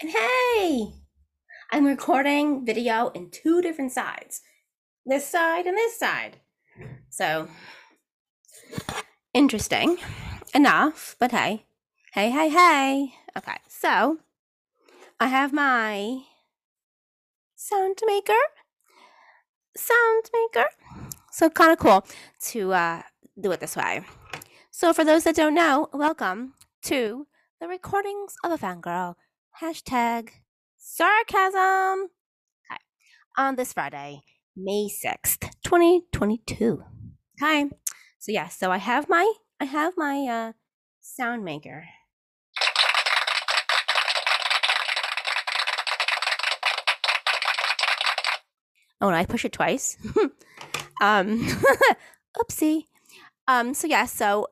And hey, I'm recording video in two different sides this side and this side. So, interesting enough, but hey, hey, hey, hey. Okay, so I have my sound maker. Sound maker. So, kind of cool to uh, do it this way. So, for those that don't know, welcome to the recordings of a fangirl Hashtag sarcasm. Okay. On this Friday, May 6th, 2022. Okay. So yeah, so I have my I have my uh sound maker. Oh, and I push it twice. um oopsie. Um so yeah, so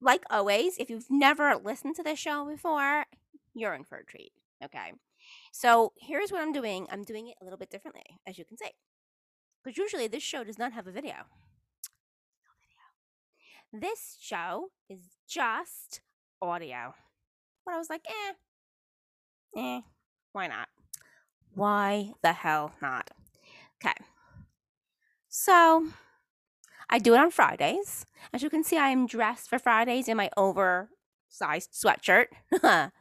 like always, if you've never listened to this show before, you're in for a treat. Okay. So here's what I'm doing. I'm doing it a little bit differently, as you can see. Because usually this show does not have a video. No video. This show is just audio. But I was like, eh, eh, why not? Why the hell not? Okay. So I do it on Fridays. As you can see, I am dressed for Fridays in my oversized sweatshirt.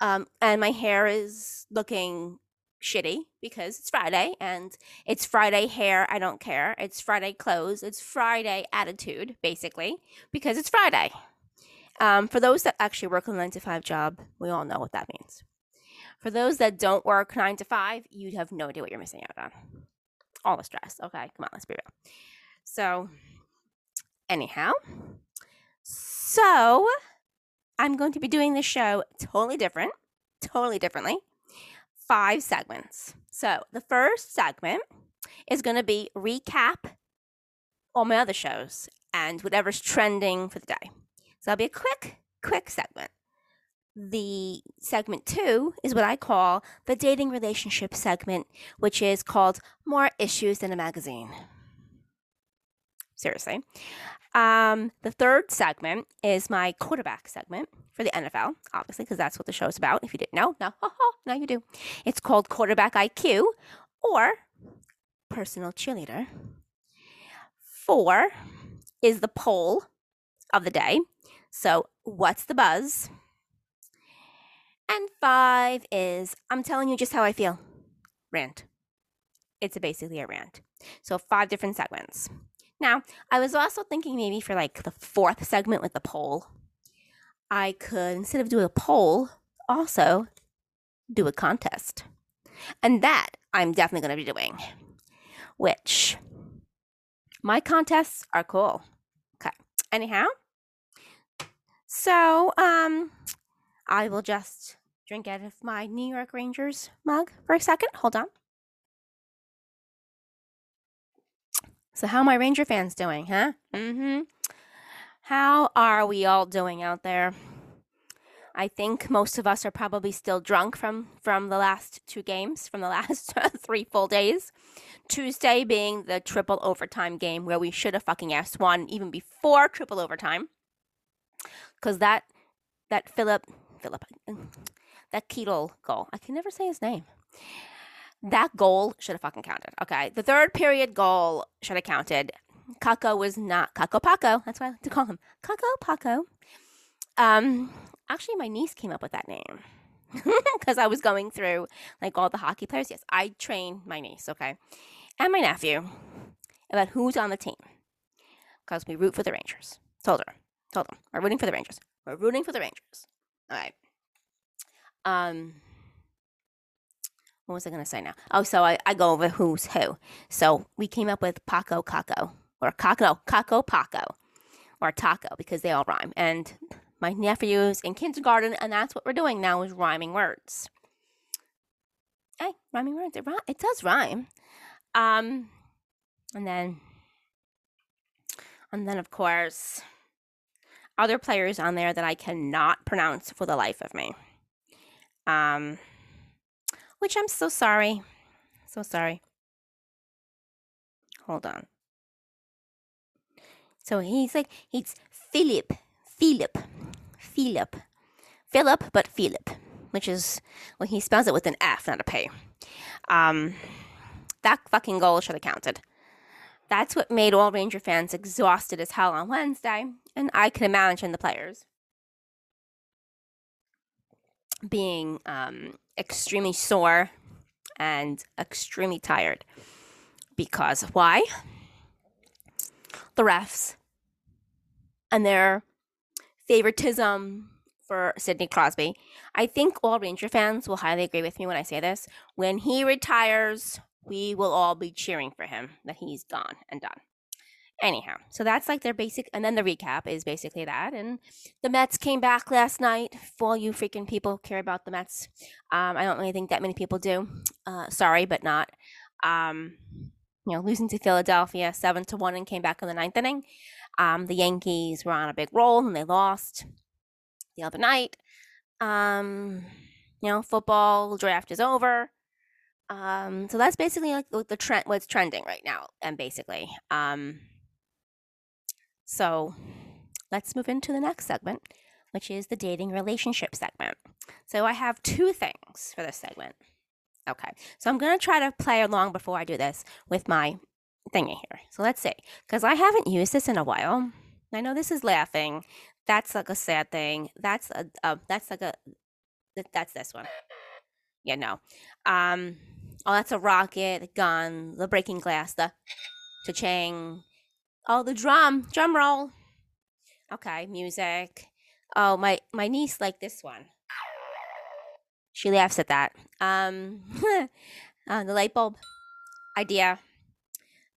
Um, and my hair is looking shitty because it's Friday and it's Friday hair. I don't care. It's Friday clothes. It's Friday attitude, basically, because it's Friday. Um, for those that actually work a nine to five job, we all know what that means. For those that don't work nine to five, you'd have no idea what you're missing out on. All the stress. Okay, come on, let's be real. So, anyhow, so I'm going to be doing the show totally different, totally differently. Five segments. So the first segment is going to be recap all my other shows and whatever's trending for the day. So that'll be a quick, quick segment. The segment two is what I call the dating relationship segment, which is called More Issues Than a Magazine. Seriously. Um, the third segment is my quarterback segment for the NFL, obviously, because that's what the show is about. If you didn't know, now, now you do. It's called Quarterback IQ or Personal Cheerleader. Four is the poll of the day. So, what's the buzz? And five is I'm telling you just how I feel. Rant. It's a basically a rant. So, five different segments. Now, I was also thinking maybe for like the fourth segment with the poll, I could, instead of doing a poll, also do a contest. And that I'm definitely going to be doing, which my contests are cool. Okay. Anyhow, so um, I will just drink out of my New York Rangers mug for a second. Hold on. So, how my Ranger fans doing, huh? Mm-hmm. How are we all doing out there? I think most of us are probably still drunk from from the last two games, from the last three full days. Tuesday being the triple overtime game where we should have fucking asked one even before triple overtime, because that that Philip Philip that Ketel goal I can never say his name that goal should have fucking counted. Okay. The third period goal should have counted. Kakko was not Kako Paco. That's why I like to call him Kako Paco. Um, actually, my niece came up with that name because I was going through like all the hockey players. Yes, I train my niece, okay, and my nephew about who's on the team because we root for the Rangers. Told her, told them, we're rooting for the Rangers. We're rooting for the Rangers. All right. Um, what was I going to say now? Oh, so I, I go over who's who. So we came up with Paco Caco or Caco, Caco Paco or Taco because they all rhyme. And my nephew's in kindergarten, and that's what we're doing now is rhyming words. Hey, rhyming words. It, it does rhyme. Um, and then, and then of course, other players on there that I cannot pronounce for the life of me. Um, which I'm so sorry. So sorry. Hold on. So he's like, he's Philip, Philip, Philip, Philip, but Philip. which is well, he spells it with an F, not a P. Um, that fucking goal should have counted. That's what made all Ranger fans exhausted as hell on Wednesday, and I can imagine the players being um, extremely sore and extremely tired. Because why? The refs and their favoritism for Sidney Crosby. I think all Ranger fans will highly agree with me when I say this. When he retires, we will all be cheering for him that he's gone and done. Anyhow, so that's like their basic, and then the recap is basically that. And the Mets came back last night. For all you freaking people care about the Mets, um, I don't really think that many people do. Uh, sorry, but not. Um, you know, losing to Philadelphia seven to one and came back in the ninth inning. Um, the Yankees were on a big roll and they lost the other night. Um, you know, football draft is over. Um, so that's basically like the trend, what's trending right now, and basically, um, so let's move into the next segment, which is the dating relationship segment. So I have two things for this segment. Okay, so I'm gonna try to play along before I do this with my thingy here. So let's see, because I haven't used this in a while. I know this is laughing. That's like a sad thing. That's a that's like a that's this one. Yeah, no. Um, Oh, that's a rocket, the gun, the breaking glass, the cha-ching. Oh, the drum, drum roll. Okay, music. Oh, my my niece liked this one. She laughs at that. Um, uh, the light bulb idea.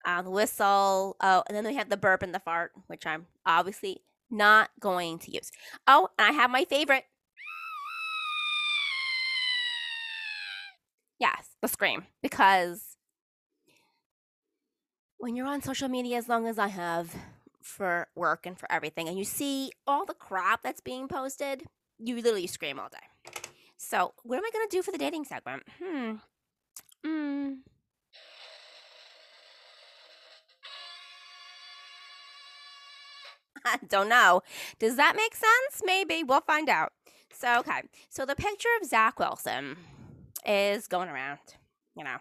Uh, the whistle. Oh, and then we have the burp and the fart, which I'm obviously not going to use. Oh, and I have my favorite. Yes, the scream. Because when you're on social media as long as I have for work and for everything, and you see all the crap that's being posted, you literally scream all day. So, what am I going to do for the dating segment? Hmm. Hmm. I don't know. Does that make sense? Maybe. We'll find out. So, okay. So, the picture of Zach Wilson is going around, you know.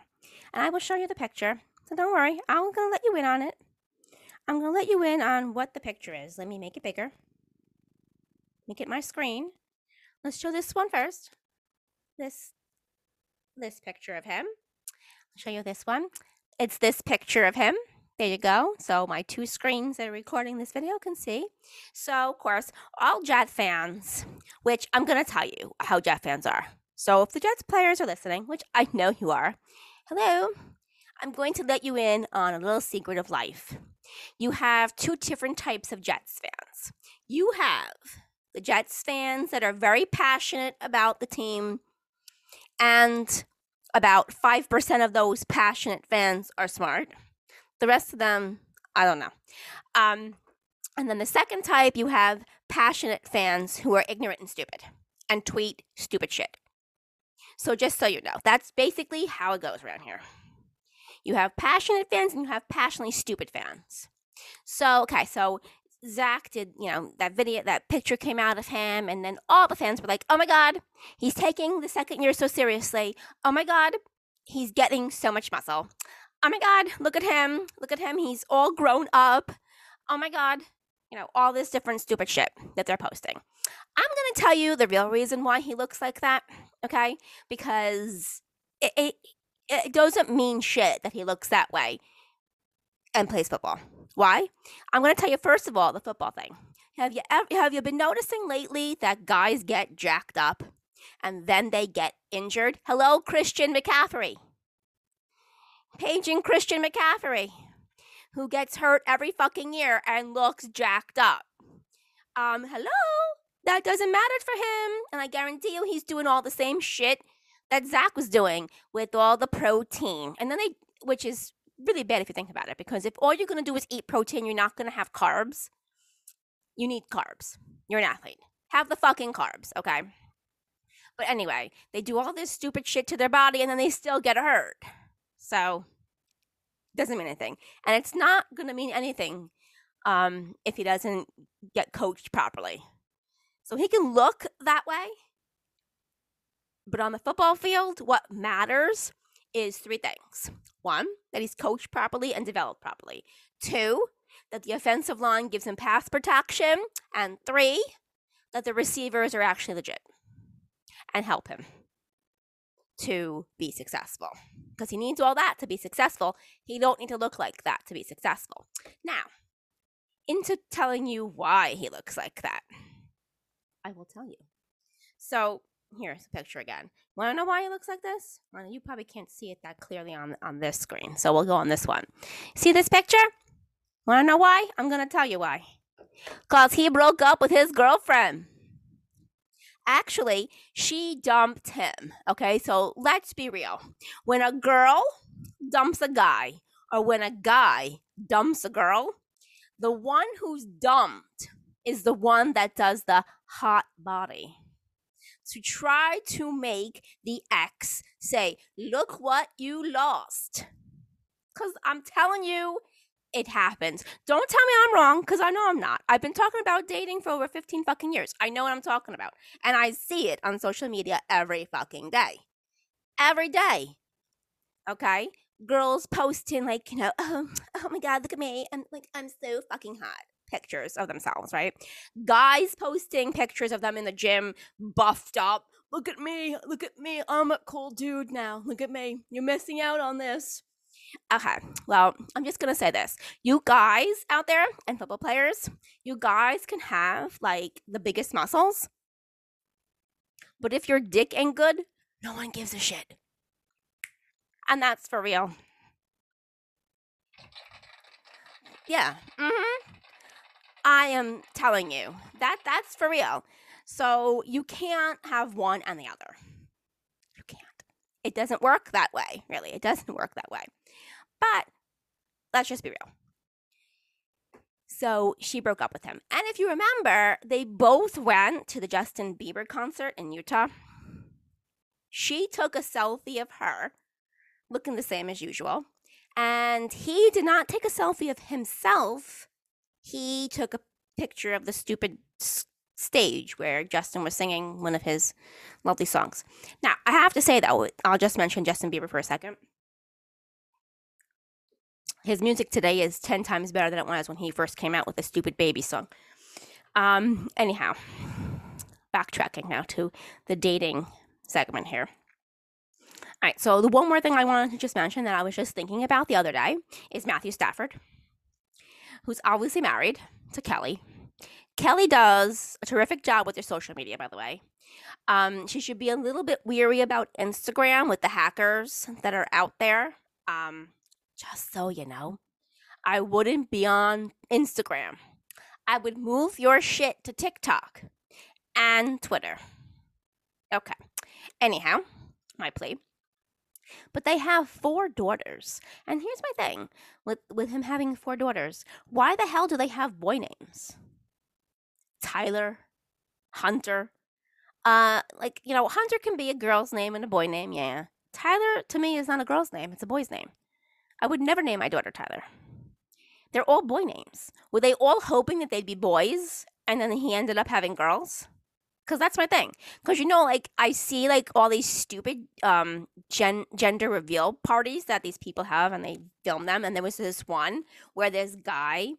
And I will show you the picture. So don't worry, I'm going to let you in on it. I'm going to let you in on what the picture is. Let me make it bigger. Make it my screen. Let's show this one first. This this picture of him. I'll show you this one. It's this picture of him. There you go. So my two screens that are recording this video can see. So of course, all Jet fans, which I'm gonna tell you how Jet fans are. So if the Jets players are listening, which I know you are, hello, I'm going to let you in on a little secret of life. You have two different types of Jets fans. You have the Jets fans that are very passionate about the team, and about 5% of those passionate fans are smart. The rest of them, I don't know. Um, and then the second type, you have passionate fans who are ignorant and stupid and tweet stupid shit. So just so you know, that's basically how it goes around here. You have passionate fans and you have passionately stupid fans. So okay, so Zach did, you know, that video, that picture came out of him, and then all the fans were like, oh my God, he's taking the second year so seriously. Oh my God, he's getting so much muscle. Oh my God, look at him. Look at him. He's all grown up. Oh my God, you know, all this different stupid shit that they're posting. I'm going to tell you the real reason why he looks like that okay? Because it, it, it doesn't mean shit that he looks that way and plays football. Why? I'm going to tell you first of all the football thing. Have you ever, have you been noticing lately that guys get jacked up and then they get injured? Hello, Christian McCaffrey. Paging Christian McCaffrey, who gets hurt every fucking year and looks jacked up. Um, hello? that doesn't matter for him. And I guarantee you, he's doing all the same shit that Zach was doing with all the protein. And then they, which is really bad if you think about it, because if all you're going to do is eat protein, you're not going to have carbs. You need carbs. You're an athlete. Have the fucking carbs, okay? But anyway, they do all this stupid shit to their body and then they still get hurt. So, doesn't mean anything. And it's not going to mean anything um, if he doesn't get coached properly. So he can look that way. But on the football field, what matters is three things. One, that he's coached properly and developed properly. Two, that the offensive line gives him pass protection. And three, that the receivers are actually legit and help him to be successful. Because he needs all that to be successful. He don't need to look like that to be successful. Now, into telling you why he looks like that. I will tell you. So here's a picture again. Want to know why he looks like this? Well, you probably can't see it that clearly on on this screen, so we'll go on this one. See this picture? Want to know why? I'm gonna tell you why. Cause he broke up with his girlfriend. Actually, she dumped him. Okay, so let's be real. When a girl dumps a guy, or when a guy dumps a girl, the one who's dumped is the one that does the hot body. To try to make the ex say, Look what you lost. Because I'm telling you, it happens. Don't tell me I'm wrong because I know I'm not. I've been talking about dating for over 15 fucking years. I know what I'm talking about. And I see it on social media every fucking day. Every day. Okay? Girls posting, like, you know, oh, oh my God, look at me. I'm like, I'm so fucking hot. Pictures of themselves, right? Guys posting pictures of them in the gym, buffed up. Look at me. Look at me. I'm a cool dude now. Look at me. You're missing out on this. Okay, well, I'm just gonna say this. You guys out there and football players, you guys can have like the biggest muscles. But if your dick ain't good, no one gives a shit. And that's for real. Yeah. Mm-hmm. I am telling you. That that's for real. So you can't have one and the other. You can't. It doesn't work that way, really. It doesn't work that way. But let's just be real. So she broke up with him. And if you remember, they both went to the Justin Bieber concert in Utah. She took a selfie of her, looking the same as usual. And he did not take a selfie of himself. He took a picture of the stupid stage where Justin was singing one of his lovely songs. Now, I have to say, though, I'll just mention Justin Bieber for a second his music today is 10 times better than it was when he first came out with the stupid baby song. Um, anyhow, backtracking now to the dating segment here. All right, so the one more thing I wanted to just mention that I was just thinking about the other day is Matthew Stafford, who's obviously married to Kelly. Kelly does a terrific job with her social media, by the way. Um, she should be a little bit weary about Instagram with the hackers that are out there. Um, just so you know, I wouldn't be on Instagram. I would move your shit to TikTok and Twitter. Okay. Anyhow, my plea. But they have four daughters. And here's my thing with, with him having four daughters. Why the hell do they have boy names? Tyler, Hunter. Uh, like, you know, Hunter can be a girl's name and a boy name, yeah. Tyler, to me, is not a girl's name, it's a boy's name. I would never name my daughter Tyler. They're all boy names. Were they all hoping that they'd be boys and then he ended up having girls? Because that's my thing. Because you know, like I see like all these stupid um gen- gender reveal parties that these people have, and they film them. And there was this one where this guy,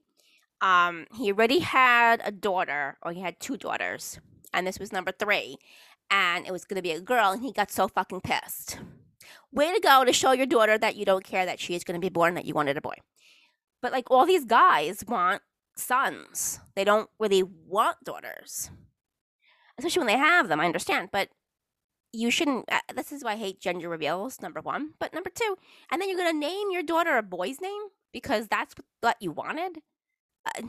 um, he already had a daughter, or he had two daughters, and this was number three, and it was gonna be a girl, and he got so fucking pissed way to go to show your daughter that you don't care that she is to be born, that you wanted a boy. But like all these guys want sons, they don't really want daughters, especially when they have them. I understand, but you shouldn't. Uh, this is why I hate gender reveals. Number one, but number two, and then you're to name your daughter a boy's name because that's what you wanted. Uh,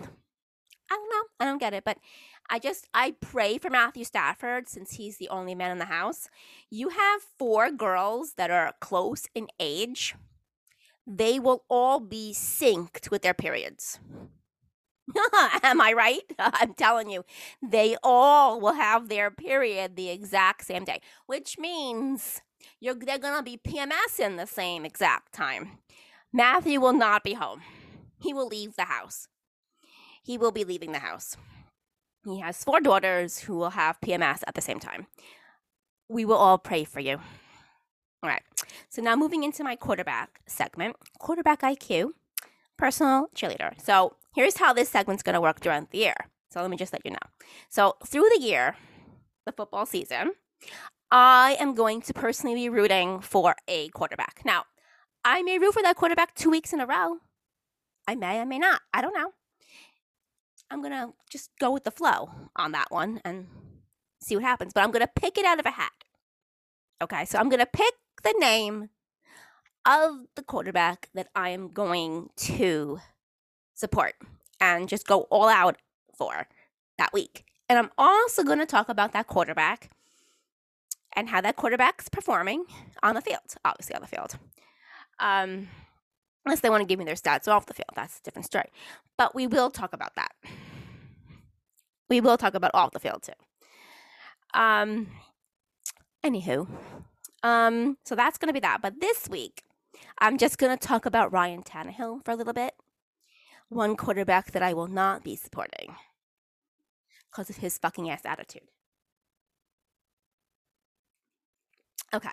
I don't know. I don't get it, but I just I pray for Matthew Stafford since he's the only man in the house. You have four girls that are close in age. They will all be synced with their periods. Am I right? I'm telling you, they all will have their period the exact same day, which means you're they're gonna be PMS in the same exact time. Matthew will not be home. He will leave the house. He will be leaving the house. He has four daughters who will have PMS at the same time. we will all pray for you. All right. So now moving into my quarterback segment, quarterback IQ, personal cheerleader. So here's how this segment's going to work throughout the year. So let me just let you know. So through the year, the football season, I am going to personally be rooting for a quarterback. Now, I may root for that quarterback two weeks in a row. I may, I may not. I don't know. I'm going to just go with the flow on that one and see what happens. But I'm going to pick it out of a hat. Okay, so I'm going to pick the name of the quarterback that I am going to support and just go all out for that week. And I'm also going to talk about that quarterback and how that quarterback's performing on the field, obviously on the field. Um, unless they want to give me their stats off the field, that's a different story. But we will talk about that. We will talk about off the field too. Um, anywho, um, so that's going to be that. But this week, I'm just going to talk about Ryan Tannehill for a little bit. One quarterback that I will not be supporting because of his fucking ass attitude. Okay.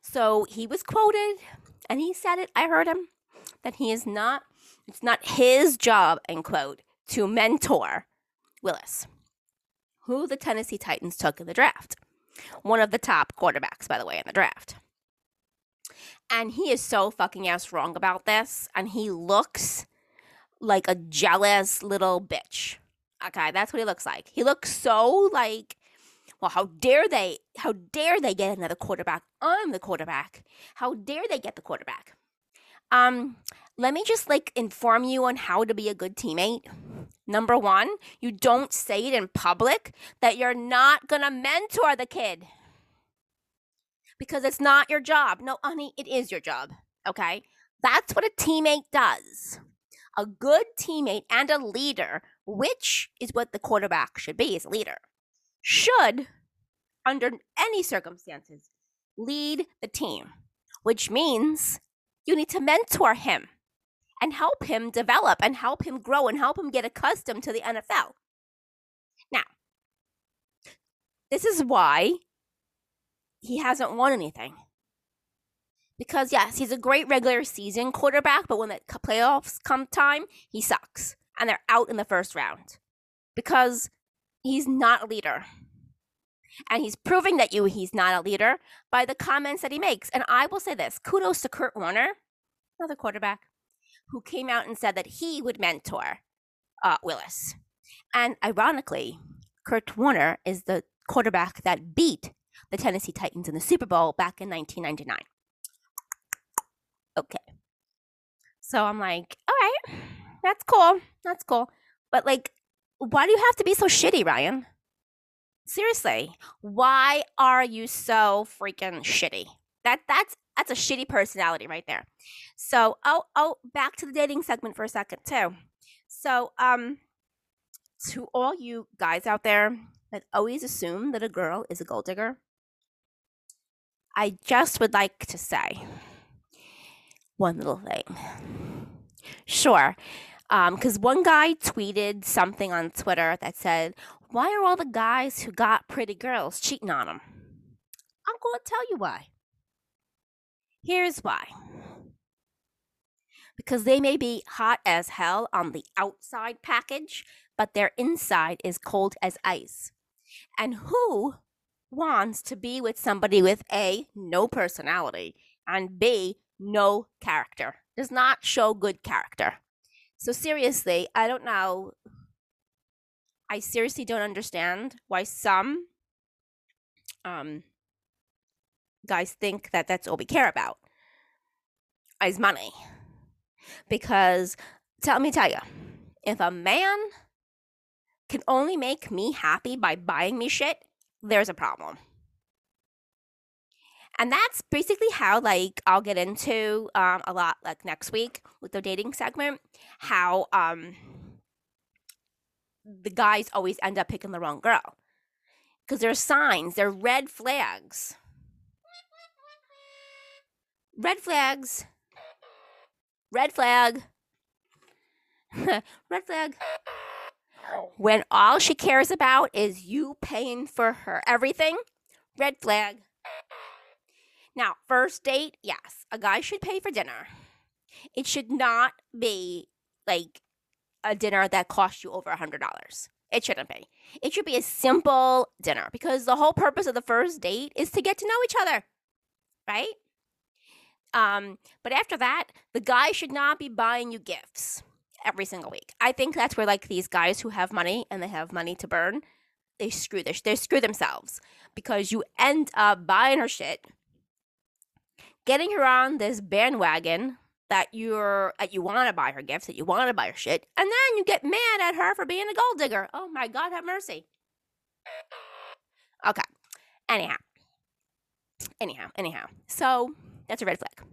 So he was quoted and he said it, I heard him, that he is not, it's not his job, end quote, to mentor Willis, who the Tennessee Titans took in the draft. One of the top quarterbacks, by the way, in the draft. And he is so fucking ass wrong about this. And he looks like a jealous little bitch. Okay, that's what he looks like. He looks so like, well, how dare they? How dare they get another quarterback? I'm the quarterback. How dare they get the quarterback? Um, let me just like inform you on how to be a good teammate. Number one, you don't say it in public that you're not gonna mentor the kid because it's not your job. No, honey, it is your job. Okay, that's what a teammate does a good teammate and a leader, which is what the quarterback should be, is a leader, should, under any circumstances, lead the team, which means you need to mentor him and help him develop and help him grow and help him get accustomed to the NFL. Now, this is why he hasn't won anything. Because yes, he's a great regular season quarterback, but when the playoffs come time, he sucks. And they're out in the first round. Because he's not a leader. And he's proving that you he's not a leader by the comments that he makes. And I will say this kudos to Kurt Warner, another quarterback, who came out and said that he would mentor uh, Willis. And ironically, Kurt Warner is the quarterback that beat the Tennessee Titans in the Super Bowl back in 1999 okay. So I'm like, all right, that's cool. That's cool. But like, why do you have to be so shitty, Ryan? Seriously, why are you so freaking shitty? That that's that's a shitty personality right there. So, oh oh, back to the dating segment for a second too. So, um, to all you guys out there that always assume that a girl is a gold digger, I just would like to say one little thing. Sure. Because um, one guy tweeted something on Twitter that said, Why are all the guys who got pretty girls cheating on them? I'm going to tell you why. Here's why. Because they may be hot as hell on the outside package, but their inside is cold as ice. And who wants to be with somebody with A, no personality, and B, no character, does not show good character. So, seriously, I don't know. I seriously don't understand why some um, guys think that that's all we care about is money. Because, tell me, tell you, if a man can only make me happy by buying me shit, there's a problem and that's basically how like i'll get into um, a lot like next week with the dating segment how um the guys always end up picking the wrong girl. Because there's signs they're red flags. Red flags. Red flag. Red flag. When all she cares about is you paying for her everything Red flag. Now, first date, yes, a guy should pay for dinner. It should not be like a dinner that costs you over a $100. It shouldn't be. It should be a simple dinner because the whole purpose of the first date is to get to know each other, right? Um, but after that, the guy should not be buying you gifts every single week. I think that's where like these guys who have money and they have money to burn, they screw this, they screw themselves because you end up buying her shit, getting her on this bandwagon that you're that you want to buy her gifts, that you want to buy her shit, and then you get mad at her for being a gold digger. Oh my God, have mercy. Okay. Anyhow. Anyhow, anyhow. So that's a red flag.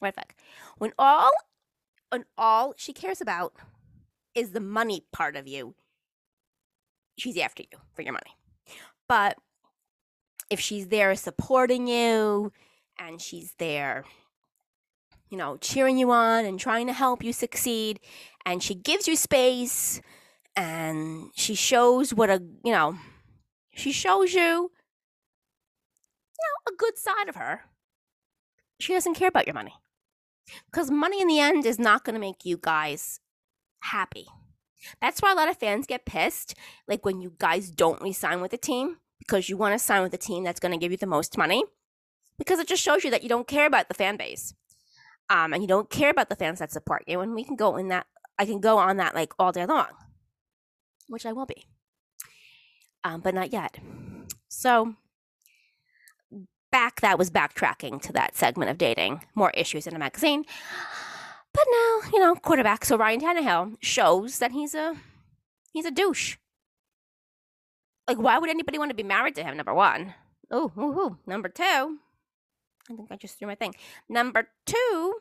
Red flag. When all when all she cares about is the money part of you, she's after you for your money. But if she's there supporting you and she's there you know, cheering you on and trying to help you succeed. And she gives you space and she shows what a, you know, she shows you, you know, a good side of her. She doesn't care about your money. Because money in the end is not going to make you guys happy. That's why a lot of fans get pissed, like when you guys don't resign with the team because you want to sign with a team that's going to give you the most money. Because it just shows you that you don't care about the fan base um, and you don't care about the fans that support you, and we can go in that, I can go on that like all day long, which I will be, um, but not yet. So back, that was backtracking to that segment of dating, more issues in a magazine. But now, you know, quarterback. So Ryan Tannehill shows that he's a he's a douche. Like, why would anybody want to be married to him? Number one. Oh, ooh, ooh. number two. I think I just threw my thing. Number two,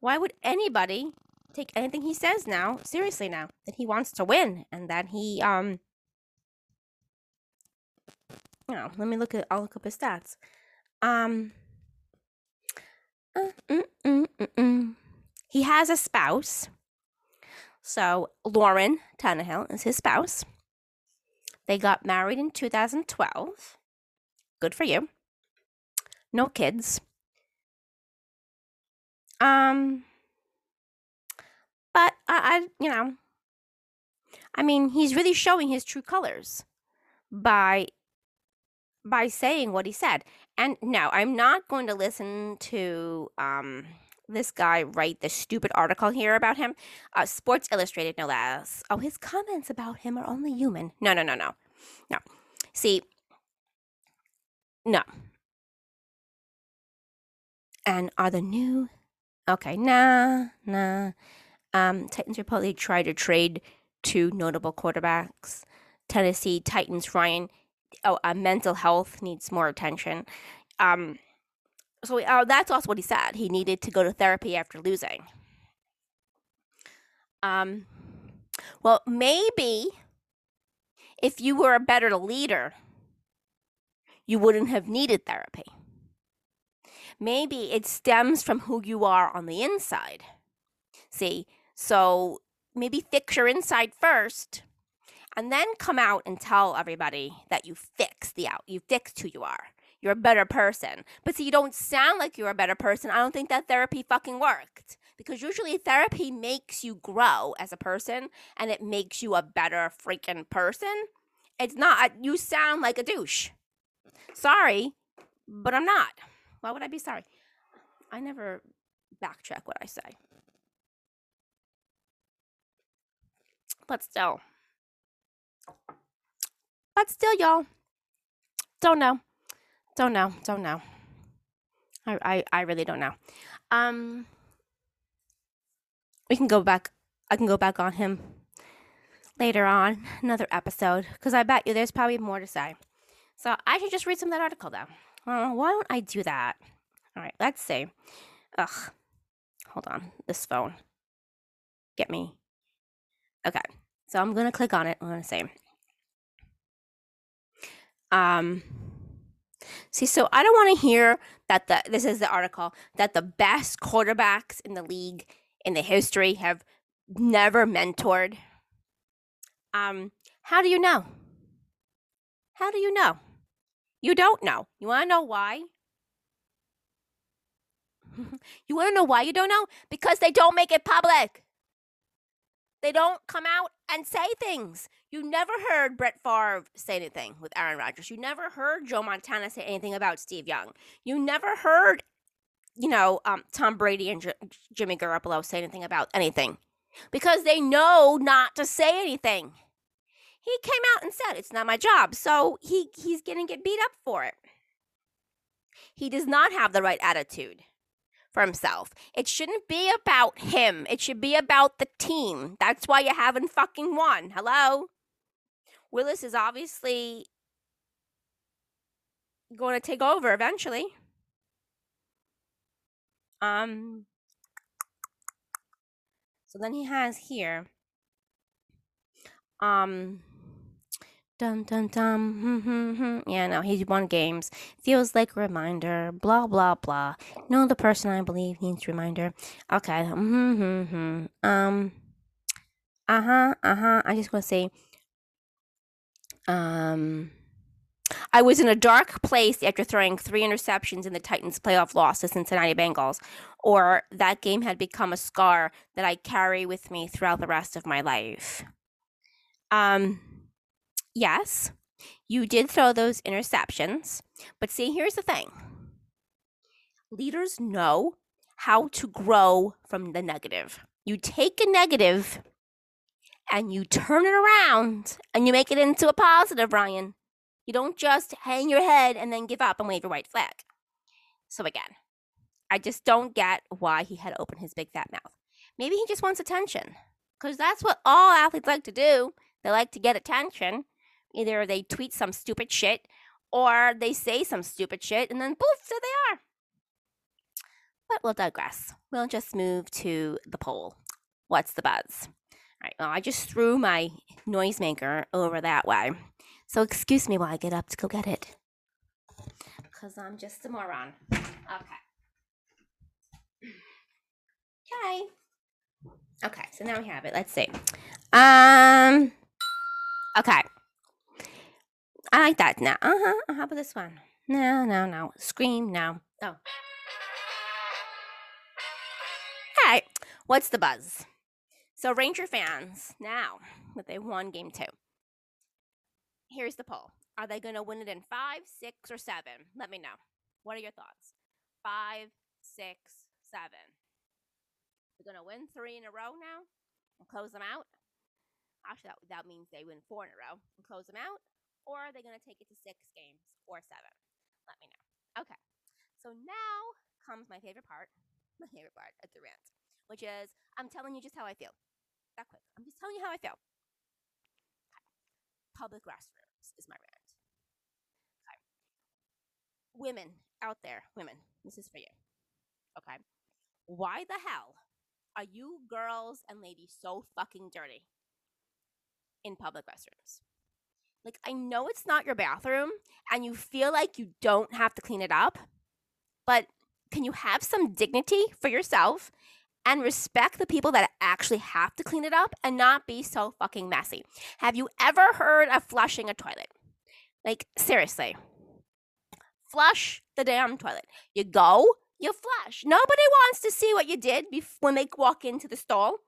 why would anybody take anything he says now seriously now that he wants to win and that he um you know let me look at i'll look up his stats. Um uh, mm, mm, mm, he has a spouse. So lauren tannehill is his spouse. They got married in 2012 good for you no kids. Um, but I, I, you know, I mean, he's really showing his true colors by by saying what he said. And no, I'm not going to listen to um this guy write this stupid article here about him. Uh, Sports Illustrated, no less. Oh, his comments about him are only human. No, no, no, no, no. See, no, and are the new okay nah nah. Um, titans reportedly tried to trade two notable quarterbacks. Tennessee titans ryan oh uh, mental health needs more attention. Um, so uh, that's also what he said. He needed to go to therapy after losing. Um, well maybe if you were a better leader you wouldn't have needed therapy maybe it stems from who you are on the inside. See, so maybe fix your inside first and then come out and tell everybody that you fixed the out, you fixed who you are. You're a better person. But see, you don't sound like you're a better person. I don't think that therapy fucking worked. Because usually therapy makes you grow as a person and it makes you a better freaking person. It's not, you sound like a douche. Sorry, but I'm not. Why would I be sorry? I never backtrack what I say. But still. But still, y'all. Don't know. Don't know. Don't know. I, I, I really don't know. Um we can go back I can go back on him later on, another episode, because I bet you there's probably more to say. So I should just read some of that article though. Why don't I do that? All right, let's see. Ugh. Hold on. This phone. Get me. Okay. So I'm going to click on it. I'm going to say. Um, see, so I don't want to hear that the, this is the article, that the best quarterbacks in the league in the history have never mentored. Um, how do you know? How do you know? You don't know. You want to know why? you want to know why you don't know? Because they don't make it public. They don't come out and say things. You never heard Brett Favre say anything with Aaron Rodgers. You never heard Joe Montana say anything about Steve Young. You never heard, you know, um, Tom Brady and J- Jimmy Garoppolo say anything about anything because they know not to say anything. He came out and said, "It's not my job," so he he's to get beat up for it. He does not have the right attitude for himself. It shouldn't be about him. It should be about the team. That's why you haven't fucking won. Hello? Willis is obviously going to take over eventually. Um so then he has here um Dun dun dun. yeah, no, he won games. Feels like reminder. Blah blah blah. No, the person I believe needs reminder. Okay. Mm-hmm. Um. Uh huh. Uh huh. I just want to say. Um. I was in a dark place after throwing three interceptions in the Titans' playoff loss to Cincinnati Bengals, or that game had become a scar that I carry with me throughout the rest of my life. Um yes, you did throw those interceptions. But see, here's the thing leaders know how to grow from the negative. You take a negative and you turn it around and you make it into a positive, Ryan. You don't just hang your head and then give up and wave your white flag. So, again, I just don't get why he had to open his big fat mouth. Maybe he just wants attention because that's what all athletes like to do. They like to get attention. Either they tweet some stupid shit or they say some stupid shit and then poof, there they are. But we'll digress. We'll just move to the poll. What's the buzz? All right, well, I just threw my noisemaker over that way. So excuse me while I get up to go get it. Because I'm just a moron. Okay. Okay. Okay, so now we have it. Let's see. Um. Okay. I like that. Now, uh huh. How about this one? No, no, no. Scream, no. Oh. Hey, what's the buzz? So, Ranger fans, now that they won game two, here's the poll. Are they going to win it in five, six, or seven? Let me know. What are your thoughts? Five, six, seven. They're going to win three in a row now and close them out. Actually, that, that means they win four in a row and close them out or are they going to take it to six games or seven? Let me know. Okay. So now comes my favorite part, my favorite part at the rant, which is I'm telling you just how I feel. That quick. I'm just telling you how I feel. Okay. Public restrooms is my rant. Okay. Women out there, women, this is for you. Okay. Why the hell are you girls and ladies so fucking dirty in public restrooms? Like, I know it's not your bathroom and you feel like you don't have to clean it up, but can you have some dignity for yourself and respect the people that actually have to clean it up and not be so fucking messy? Have you ever heard of flushing a toilet? Like, seriously. Flush the damn toilet. You go, you flush. Nobody wants to see what you did when they walk into the stall.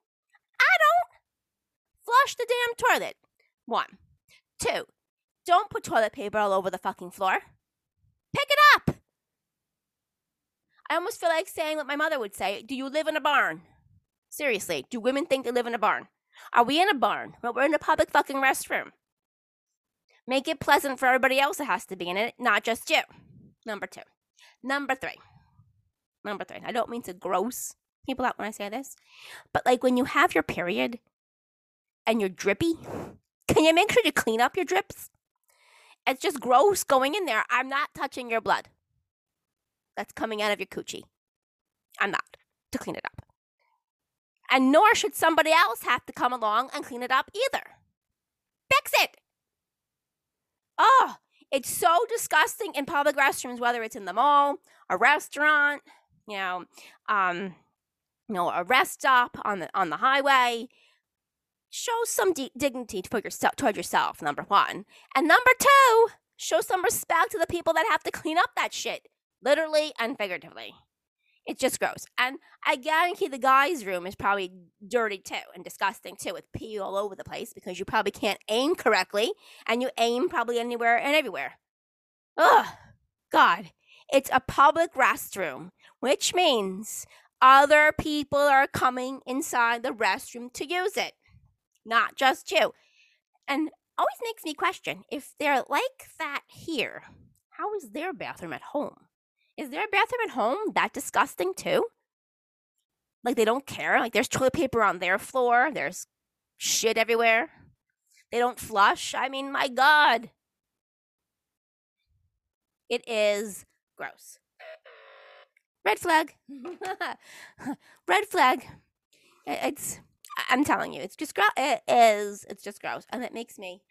I don't. Flush the damn toilet. One. Two, don't put toilet paper all over the fucking floor. Pick it up. I almost feel like saying what my mother would say Do you live in a barn? Seriously, do women think they live in a barn? Are we in a barn? Well, we're in a public fucking restroom. Make it pleasant for everybody else that has to be in it, not just you. Number two. Number three. Number three. I don't mean to gross people out when I say this, but like when you have your period and you're drippy can you make sure to clean up your drips? It's just gross going in there. I'm not touching your blood that's coming out of your coochie. I'm not to clean it up. And nor should somebody else have to come along and clean it up either. Fix it. Oh, it's so disgusting in public restrooms, whether it's in the mall, a restaurant, you know, um, you know, a rest stop on the on the highway show some dignity for yourself toward yourself number one and number two Show some respect to the people that have to clean up that shit, literally and figuratively. It's just gross. And I guarantee the guy's room is probably dirty too and disgusting too, with pee all over the place because you probably can't aim correctly and you aim probably anywhere and everywhere. Ugh, God. It's a public restroom, which means other people are coming inside the restroom to use it, not just you. And always makes me question if they're like that here, how is their bathroom at home? Is their bathroom at home that disgusting too? Like they don't care? Like there's toilet paper on their floor, there's shit everywhere. They don't flush. I mean, my God. It is gross. Red flag. Red flag. It's I'm telling you, it's just gross. It is. It's just gross, and it makes me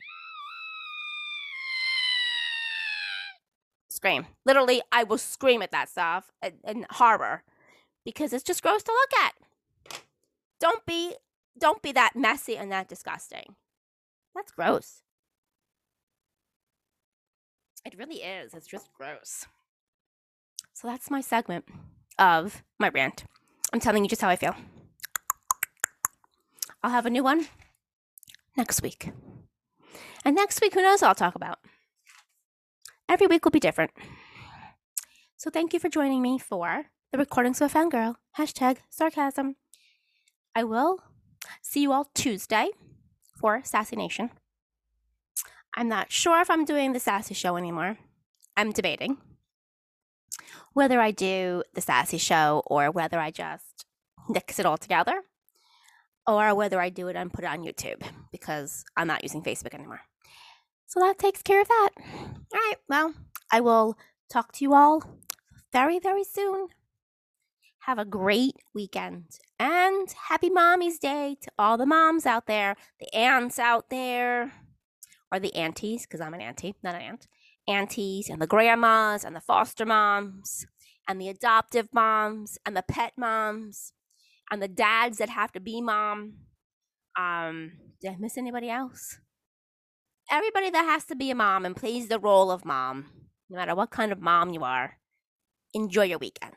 scream. Literally, I will scream at that stuff in horror because it's just gross to look at. Don't be, don't be that messy and that disgusting. That's gross. It really is. It's just gross. So that's my segment of my rant. I'm telling you just how I feel. I'll have a new one next week. And next week, who knows I'll talk about? Every week will be different. So thank you for joining me for the recordings of a fangirl. Hashtag sarcasm. I will see you all Tuesday for Sassy Nation. I'm not sure if I'm doing the Sassy Show anymore. I'm debating whether I do the Sassy Show or whether I just nix it all together or whether I do it and put it on YouTube because I'm not using Facebook anymore. So that takes care of that. All right, well, I will talk to you all very, very soon. Have a great weekend and happy Mommy's Day to all the moms out there, the aunts out there, or the aunties, because I'm an auntie, not an aunt, aunties and the grandmas and the foster moms and the adoptive moms and the pet moms and the dads that have to be mom. Um, did I miss anybody else? Everybody that has to be a mom and plays the role of mom, no matter what kind of mom you are, enjoy your weekend.